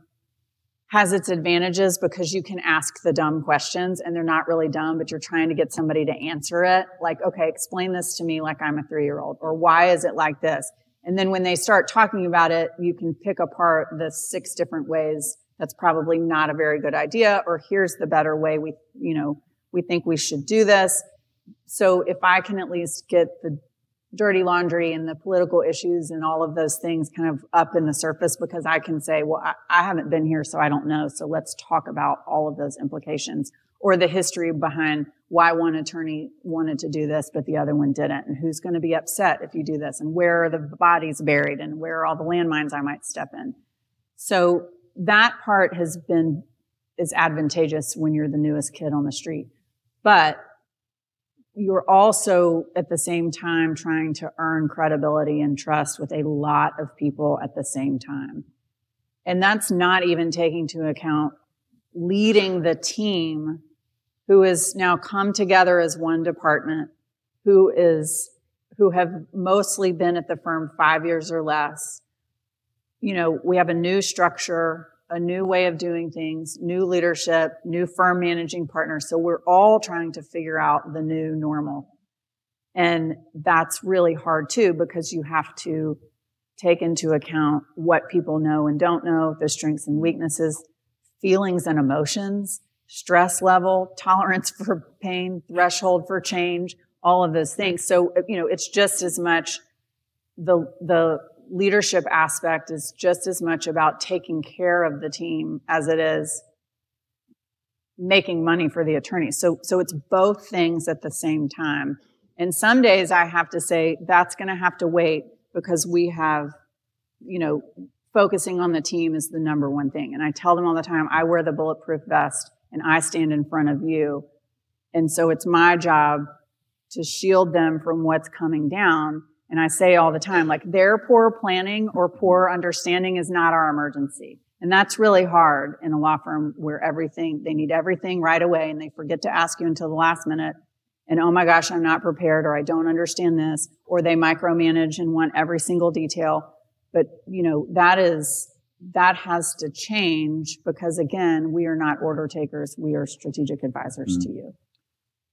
has its advantages because you can ask the dumb questions and they're not really dumb, but you're trying to get somebody to answer it. Like, okay, explain this to me like I'm a three year old, or why is it like this? And then when they start talking about it, you can pick apart the six different ways that's probably not a very good idea, or here's the better way we, you know, we think we should do this. So if I can at least get the dirty laundry and the political issues and all of those things kind of up in the surface because I can say, well, I, I, haven't been here, so I don't know. So let's talk about all of those implications or the history behind why one attorney wanted to do this, but the other one didn't, and who's going to be upset if you do this, and where are the bodies buried, and where are all the landmines I might step in. So that part has been is advantageous when you're the newest kid on the street. But you're also at the same time trying to earn credibility and trust with a lot of people at the same time. And that's not even taking into account leading the team who has now come together as one department, who is, who have mostly been at the firm five years or less. You know, we have a new structure, a new way of doing things, new leadership, new firm managing partners. So we're all trying to figure out the new normal. And that's really hard too, because you have to take into account what people know and don't know, their strengths and weaknesses, feelings and emotions, stress level, tolerance for pain, threshold for change, all of those things. So, you know, it's just as much the, the leadership aspect is just as much about taking care of the team as it is making money for the attorney. So, so it's both things at the same time. And some days I have to say that's going to have to wait because we have, you know, focusing on the team is the number one thing. And I tell them all the time, I wear the bulletproof vest and I stand in front of you. And so it's my job to shield them from what's coming down. And I say all the time, like their poor planning or poor understanding is not our emergency. And that's really hard in a law firm where everything, they need everything right away and they forget to ask you until the last minute and oh my gosh, I'm not prepared or I don't understand this, or they micromanage and want every single detail. But, you know, that is, that has to change because again, we are not order takers. We are strategic advisors mm. to you.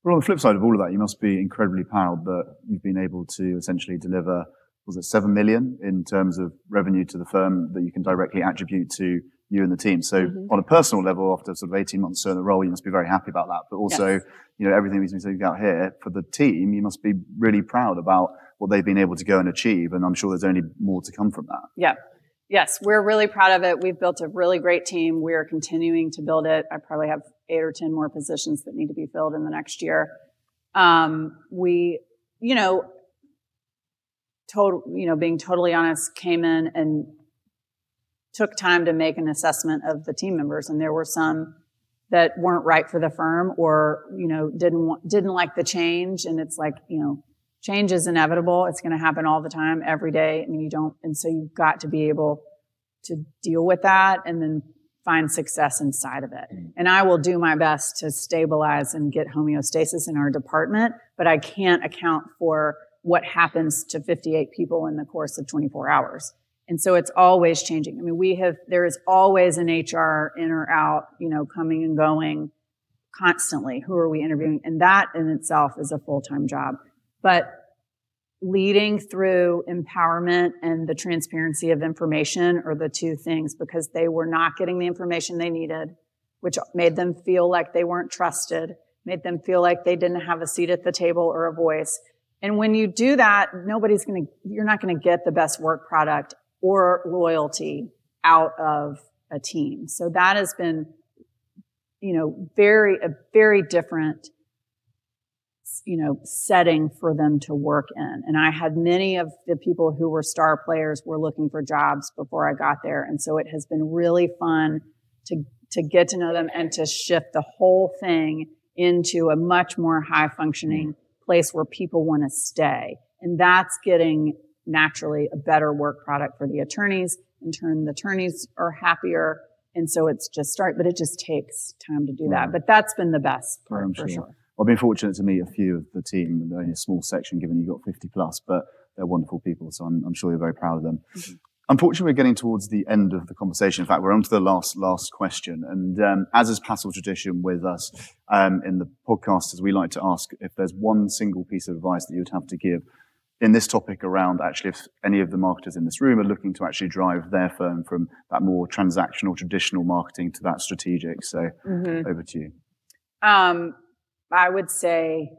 Well, on the flip side of all of that, you must be incredibly proud that you've been able to essentially deliver, was it 7 million in terms of revenue to the firm that you can directly attribute to you and the team. So mm-hmm. on a personal level, after sort of 18 months in the role, you must be very happy about that. But also, yes. you know, everything we've been saying out here for the team, you must be really proud about what they've been able to go and achieve. And I'm sure there's only more to come from that. Yeah. Yes, we're really proud of it. We've built a really great team. We are continuing to build it. I probably have eight or 10 more positions that need to be filled in the next year. Um, we, you know, total, you know, being totally honest, came in and took time to make an assessment of the team members, and there were some that weren't right for the firm or you know didn't want, didn't like the change, and it's like you know change is inevitable. It's going to happen all the time, every day. I mean, you don't, and so you've got to be able to deal with that and then find success inside of it. Mm. And I will do my best to stabilize and get homeostasis in our department, but I can't account for what happens to 58 people in the course of 24 hours. And so it's always changing. I mean, we have, there is always an HR in or out, you know, coming and going constantly. Who are we interviewing? And that in itself is a full-time job. But leading through empowerment and the transparency of information are the two things because they were not getting the information they needed, which made them feel like they weren't trusted, made them feel like they didn't have a seat at the table or a voice. And when you do that, nobody's going to, you're not going to get the best work product or loyalty out of a team. So that has been, you know, very, a very different, you know, setting for them to work in. And I had many of the people who were star players were looking for jobs before I got there. And so it has been really fun to, to get to know them and to shift the whole thing into a much more high functioning place where people want to stay. And that's getting naturally a better work product for the attorneys. In turn, the attorneys are happier. And so it's just start, but it just takes time to do that. But that's been the best part for sure. sure. I've been fortunate to meet a few of the team, only a small section given you've got 50 plus, but they're wonderful people. So I'm, I'm sure you're very proud of them. Mm-hmm. Unfortunately, we're getting towards the end of the conversation. In fact, we're on to the last last question. And um, as is Passle tradition with us um, in the podcast, as we like to ask if there's one single piece of advice that you would have to give in this topic around actually if any of the marketers in this room are looking to actually drive their firm from that more transactional, traditional marketing to that strategic. So mm-hmm. over to you. Um, I would say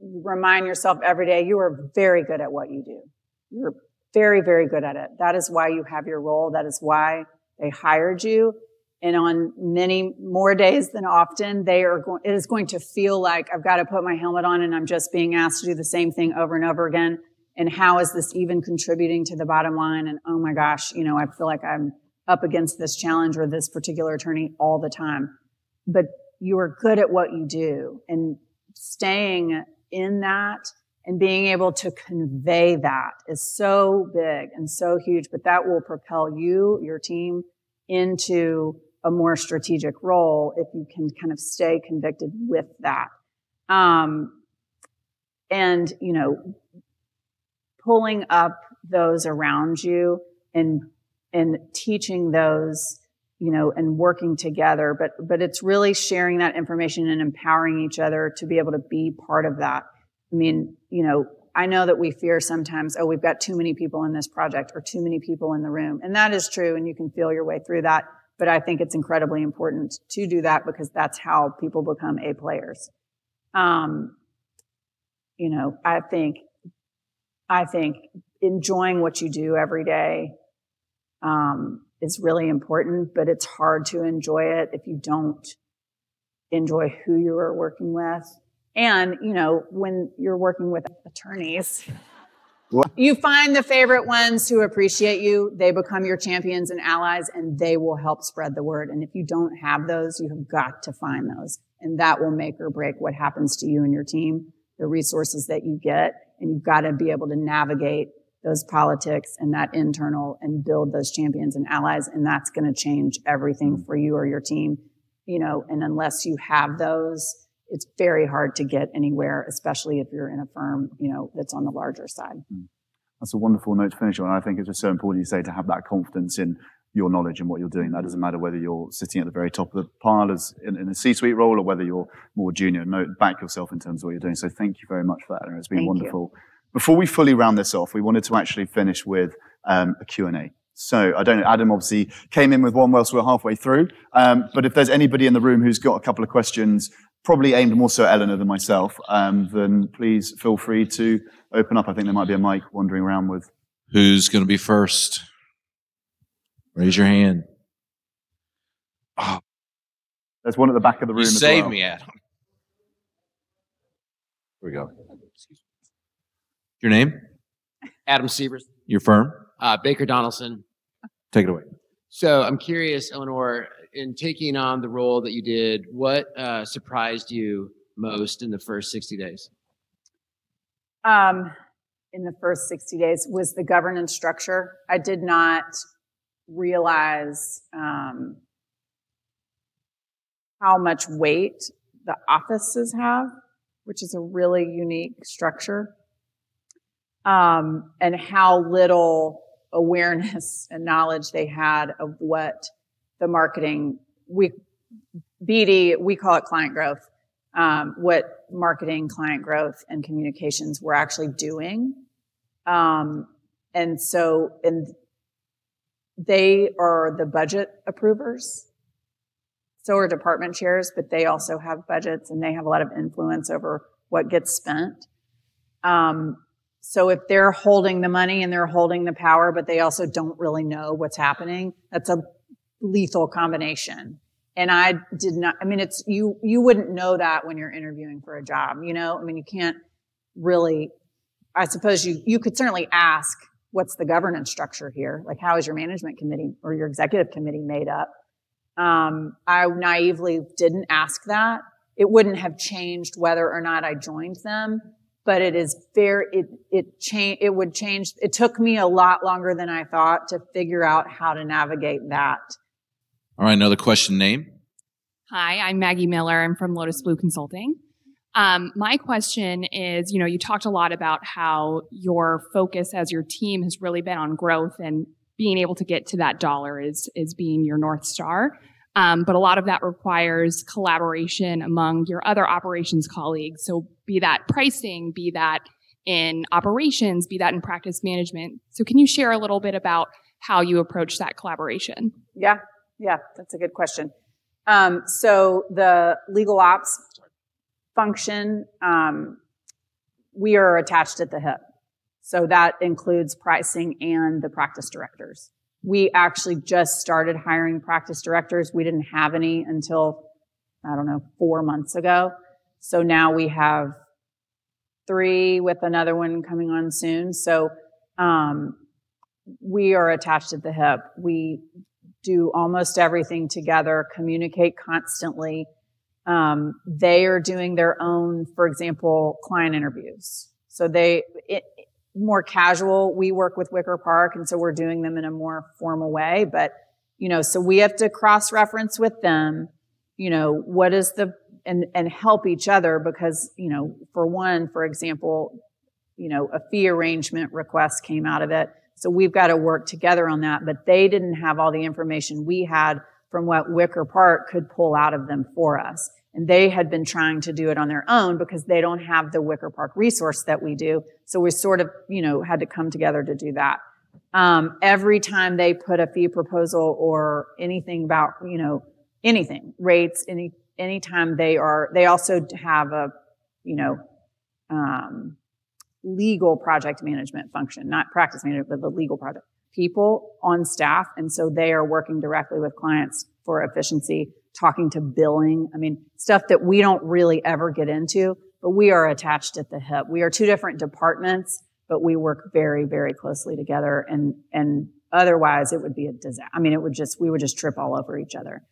remind yourself every day you are very good at what you do. You're very, very good at it. That is why you have your role. That is why they hired you. And on many more days than often, they are going, it is going to feel like I've got to put my helmet on and I'm just being asked to do the same thing over and over again. And how is this even contributing to the bottom line? And oh my gosh, you know, I feel like I'm up against this challenge or this particular attorney all the time. But you are good at what you do and staying in that and being able to convey that is so big and so huge, but that will propel you, your team, into a more strategic role if you can kind of stay convicted with that. Um, and, you know, pulling up those around you and, and teaching those, you know, and working together. But, but it's really sharing that information and empowering each other to be able to be part of that. I mean, you know, I know that we fear sometimes, oh, we've got too many people in this project or too many people in the room. And that is true. And you can feel your way through that. But I think it's incredibly important to do that because that's how people become A players. Um, you know, I think, I think enjoying what you do every day, um, is really important, but it's hard to enjoy it if you don't enjoy who you are working with and, you know, when you're working with attorneys, what? you find the favorite ones who appreciate you. They become your champions and allies and they will help spread the word. And if you don't have those, you have got to find those. And that will make or break what happens to you and your team, the resources that you get. And you've got to be able to navigate those politics and that internal and build those champions and allies. And that's going to change everything for you or your team, you know, and unless you have those, it's very hard to get anywhere, especially if you're in a firm, you know, that's on the larger side. Hmm. That's a wonderful note to finish on. I think it's just so important you say to have that confidence in your knowledge and what you're doing. That doesn't matter whether you're sitting at the very top of the pile as in, in a C-suite role or whether you're more junior. Note back yourself in terms of what you're doing. So thank you very much for that. It's been thank wonderful. You. Before we fully round this off, we wanted to actually finish with um, a Q&A. So I don't know, Adam obviously came in with one whilst we are halfway through. Um, but if there's anybody in the room who's got a couple of questions probably aimed more so at Eleanor than myself, um, then please feel free to open up. I think there might be a mic wandering around with. Who's going to be first? Raise your hand. Oh. There's one at the back of the room. You save well. me, Adam. Here we go. Your name? Adam Sievers. Your firm? Uh, Baker Donelson. Take it away. So I'm curious, Eleanor, in taking on the role that you did, what uh, surprised you most in the first 60 days? Um, in the first 60 days was the governance structure. I did not realize um, how much weight the offices have, which is a really unique structure, um, and how little awareness and knowledge they had of what the marketing, we, BD, we call it client growth, um, what marketing, client growth, and communications we're actually doing. Um, and so, and they are the budget approvers. So are department chairs, but they also have budgets and they have a lot of influence over what gets spent. Um, so if they're holding the money and they're holding the power, but they also don't really know what's happening, that's a lethal combination. And I did not, I mean, it's, you, you wouldn't know that when you're interviewing for a job, you know? I mean, you can't really, I suppose you, you could certainly ask, what's the governance structure here? Like, how is your management committee or your executive committee made up? Um, I naively didn't ask that. It wouldn't have changed whether or not I joined them, but it is very, it, it change, it would change. It took me a lot longer than I thought to figure out how to navigate that. All right, another question name. Hi, I'm Maggie Miller. I'm from Lotus Blue Consulting. Um, my question is, you know, you talked a lot about how your focus as your team has really been on growth and being able to get to that dollar is is being your north star. Um, but a lot of that requires collaboration among your other operations colleagues. So be that pricing, be that in operations, be that in practice management. So can you share a little bit about how you approach that collaboration? Yeah. Yeah, that's a good question. Um, so the legal ops function, um, we are attached at the hip. So that includes pricing and the practice directors. We actually just started hiring practice directors. We didn't have any until, I don't know, four months ago. So now we have three with another one coming on soon. So, um, we are attached at the hip. We do almost everything together, communicate constantly. Um, they are doing their own, for example, client interviews. So they, more casual. We work with Wicker Park, and so we're doing them in a more formal way. But you know, so we have to cross reference with them, you know, what is the, and, and help each other because, you know, for one, for example, you know, a fee arrangement request came out of it. So we've got to work together on that, but they didn't have all the information we had from what Wicker Park could pull out of them for us. And they had been trying to do it on their own because they don't have the Wicker Park resource that we do. So we sort of, you know, had to come together to do that. Um, every time they put a fee proposal or anything about, you know, anything, rates, any, anytime they are, they also have a, you know, um, legal project management function, not practice management, but the legal project people on staff. And so they are working directly with clients for efficiency talking to billing. I mean, stuff that we don't really ever get into, but we are attached at the hip. We are two different departments, but we work very, very closely together. And, and otherwise it would be a disaster. I mean, it would just, we would just trip all over each other.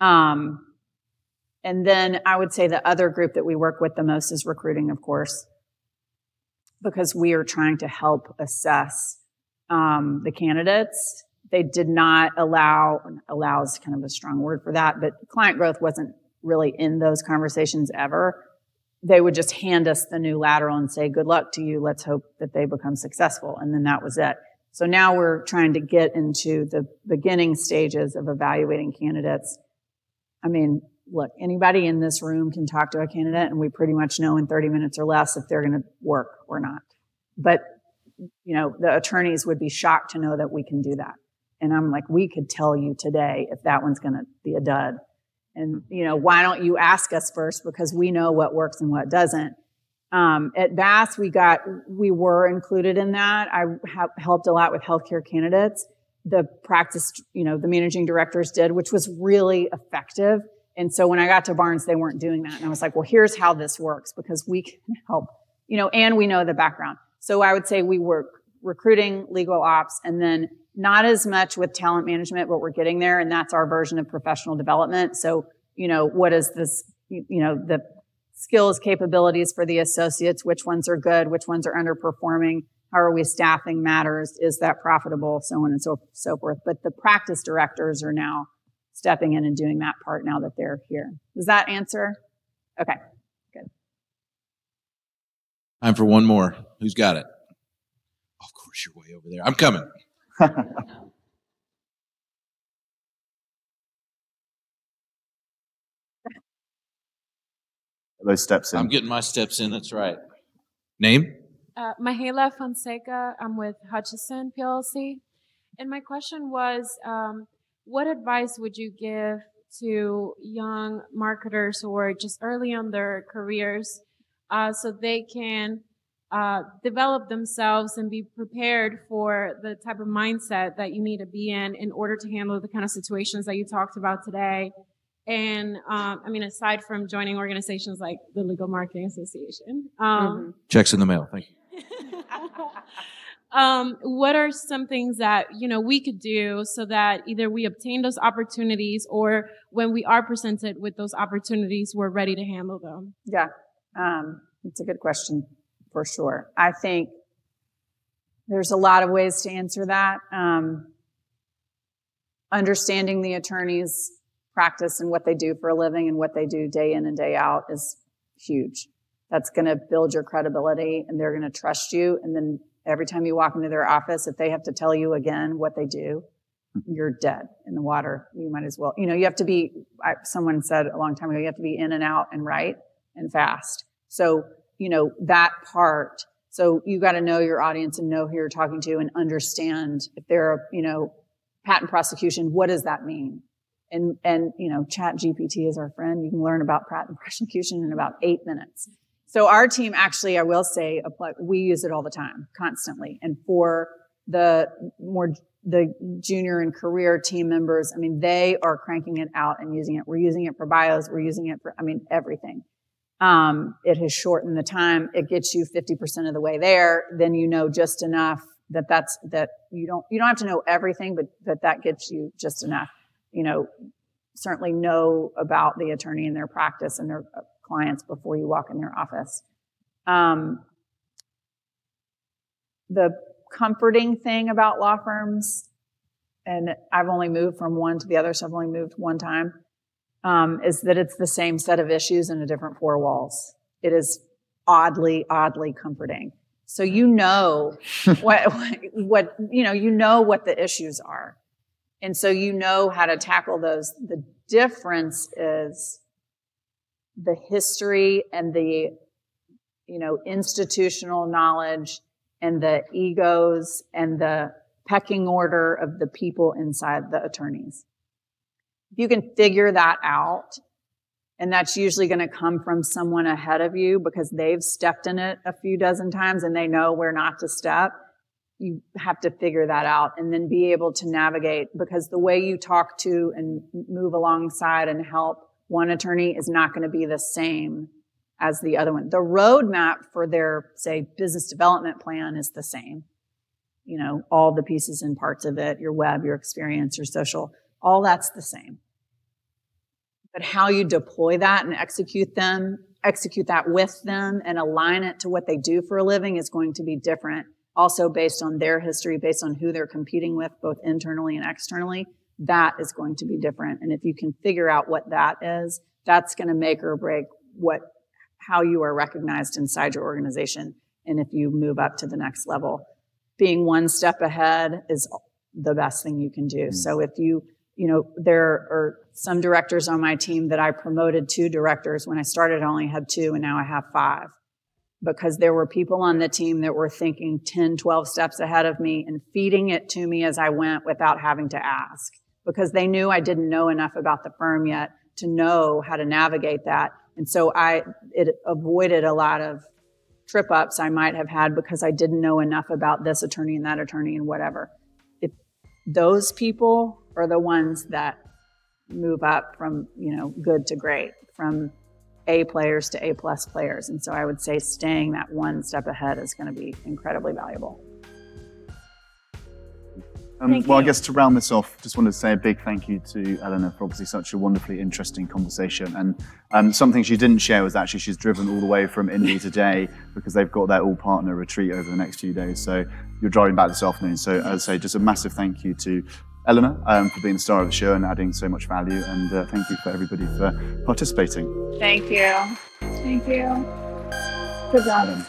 Um, and then I would say the other group that we work with the most is recruiting, of course, because we are trying to help assess um, the candidates they did not allow, allows kind of a strong word for that, but client growth wasn't really in those conversations ever. They would just hand us the new lateral and say, good luck to you. Let's hope that they become successful. And then that was it. So now we're trying to get into the beginning stages of evaluating candidates. I mean, look, anybody in this room can talk to a candidate and we pretty much know in 30 minutes or less if they're going to work or not. But, you know, the attorneys would be shocked to know that we can do that. And I'm like, we could tell you today if that one's going to be a dud. And, you know, why don't you ask us first? Because we know what works and what doesn't. Um, at Bass, we got, we were included in that. I have helped a lot with healthcare candidates. The practice, you know, the managing directors did, which was really effective. And so when I got to Barnes, they weren't doing that. And I was like, well, here's how this works because we can help, you know, and we know the background. So I would say we work recruiting, legal ops, and then not as much with talent management, but we're getting there. And that's our version of professional development. So, you know, what is this, you know, the skills, capabilities for the associates, which ones are good, which ones are underperforming, how are we staffing matters, is that profitable, so on and so, so forth. But the practice directors are now stepping in and doing that part now that they're here. Does that answer? Okay, good. Time for one more. Who's got it? of course, you're way over there. I'm coming. Those steps in. I'm getting my steps in. That's right. Name? Uh, Mahela Fonseca. I'm with Hutchison PLC. And my question was um, what advice would you give to young marketers who are just early on their careers uh, so they can uh, develop themselves and be prepared for the type of mindset that you need to be in in order to handle the kind of situations that you talked about today. And um, I mean, aside from joining organizations like the Legal Marketing Association, um, mm-hmm. checks in the mail. Thank you. um, what are some things that you know we could do so that either we obtain those opportunities or when we are presented with those opportunities, we're ready to handle them? Yeah, um, it's a good question for sure. I think there's a lot of ways to answer that. Um, understanding the attorney's practice and what they do for a living and what they do day in and day out is huge. That's going to build your credibility and they're going to trust you. And then every time you walk into their office, if they have to tell you again what they do, you're dead in the water. You might as well, you know, you have to be, I, someone said a long time ago, you have to be in and out and right and fast. So you know, that part. So you got to know your audience and know who you're talking to and understand if they're, you know, patent prosecution, what does that mean? And, and, you know, ChatGPT is our friend. You can learn about patent prosecution in about eight minutes. So our team actually, I will say, we use it all the time, constantly. And for the more, the junior and career team members, I mean, they are cranking it out and using it. We're using it for bios. We're using it for, I mean, everything. Um, it has shortened the time. It gets you 50% of the way there. Then you know just enough that that's, that you don't, you don't have to know everything, but that that gets you just enough. You know, certainly know about the attorney and their practice and their uh, clients before you walk in their office. Um, the comforting thing about law firms and I've only moved from one to the other, so I've only moved one time, um, is that it's the same set of issues in a different four walls. It is oddly, oddly comforting. So you know what, what, you know, you know what the issues are. And so you know how to tackle those. The difference is the history and the, you know, institutional knowledge and the egos and the pecking order of the people inside the attorneys. If you can figure that out, and that's usually going to come from someone ahead of you because they've stepped in it a few dozen times and they know where not to step. You have to figure that out and then be able to navigate because the way you talk to and move alongside and help one attorney is not going to be the same as the other one. The roadmap for their, say, business development plan is the same. You know, all the pieces and parts of it, your web, your experience, your social, all that's the same. But how you deploy that and execute them, execute that with them and align it to what they do for a living is going to be different. Also based on their history, based on who they're competing with, both internally and externally, that is going to be different. And if you can figure out what that is, that's going to make or break what, how you are recognized inside your organization. And if you move up to the next level, being one step ahead is the best thing you can do. Mm. So if you you know, there are some directors on my team that I promoted two directors. When I started, I only had two, and now I have five because there were people on the team that were thinking 10, 12 steps ahead of me and feeding it to me as I went without having to ask because they knew I didn't know enough about the firm yet to know how to navigate that. And so I, it avoided a lot of trip ups I might have had because I didn't know enough about this attorney and that attorney and whatever. If those people are the ones that move up from, you know, good to great, from A players to A plus players. And so I would say staying that one step ahead is going to be incredibly valuable. Um, well, you. I guess to round this off, just wanted to say a big thank you to Eleanor for obviously such a wonderfully interesting conversation. And um, something she didn't share was actually she's driven all the way from Indy today because they've got their all partner retreat over the next few days. So you're driving back this afternoon. So as I say, just a massive thank you to Eleanor um, for being the star of the show and adding so much value. And uh, thank you for everybody for participating. Thank you. Thank you. Good job.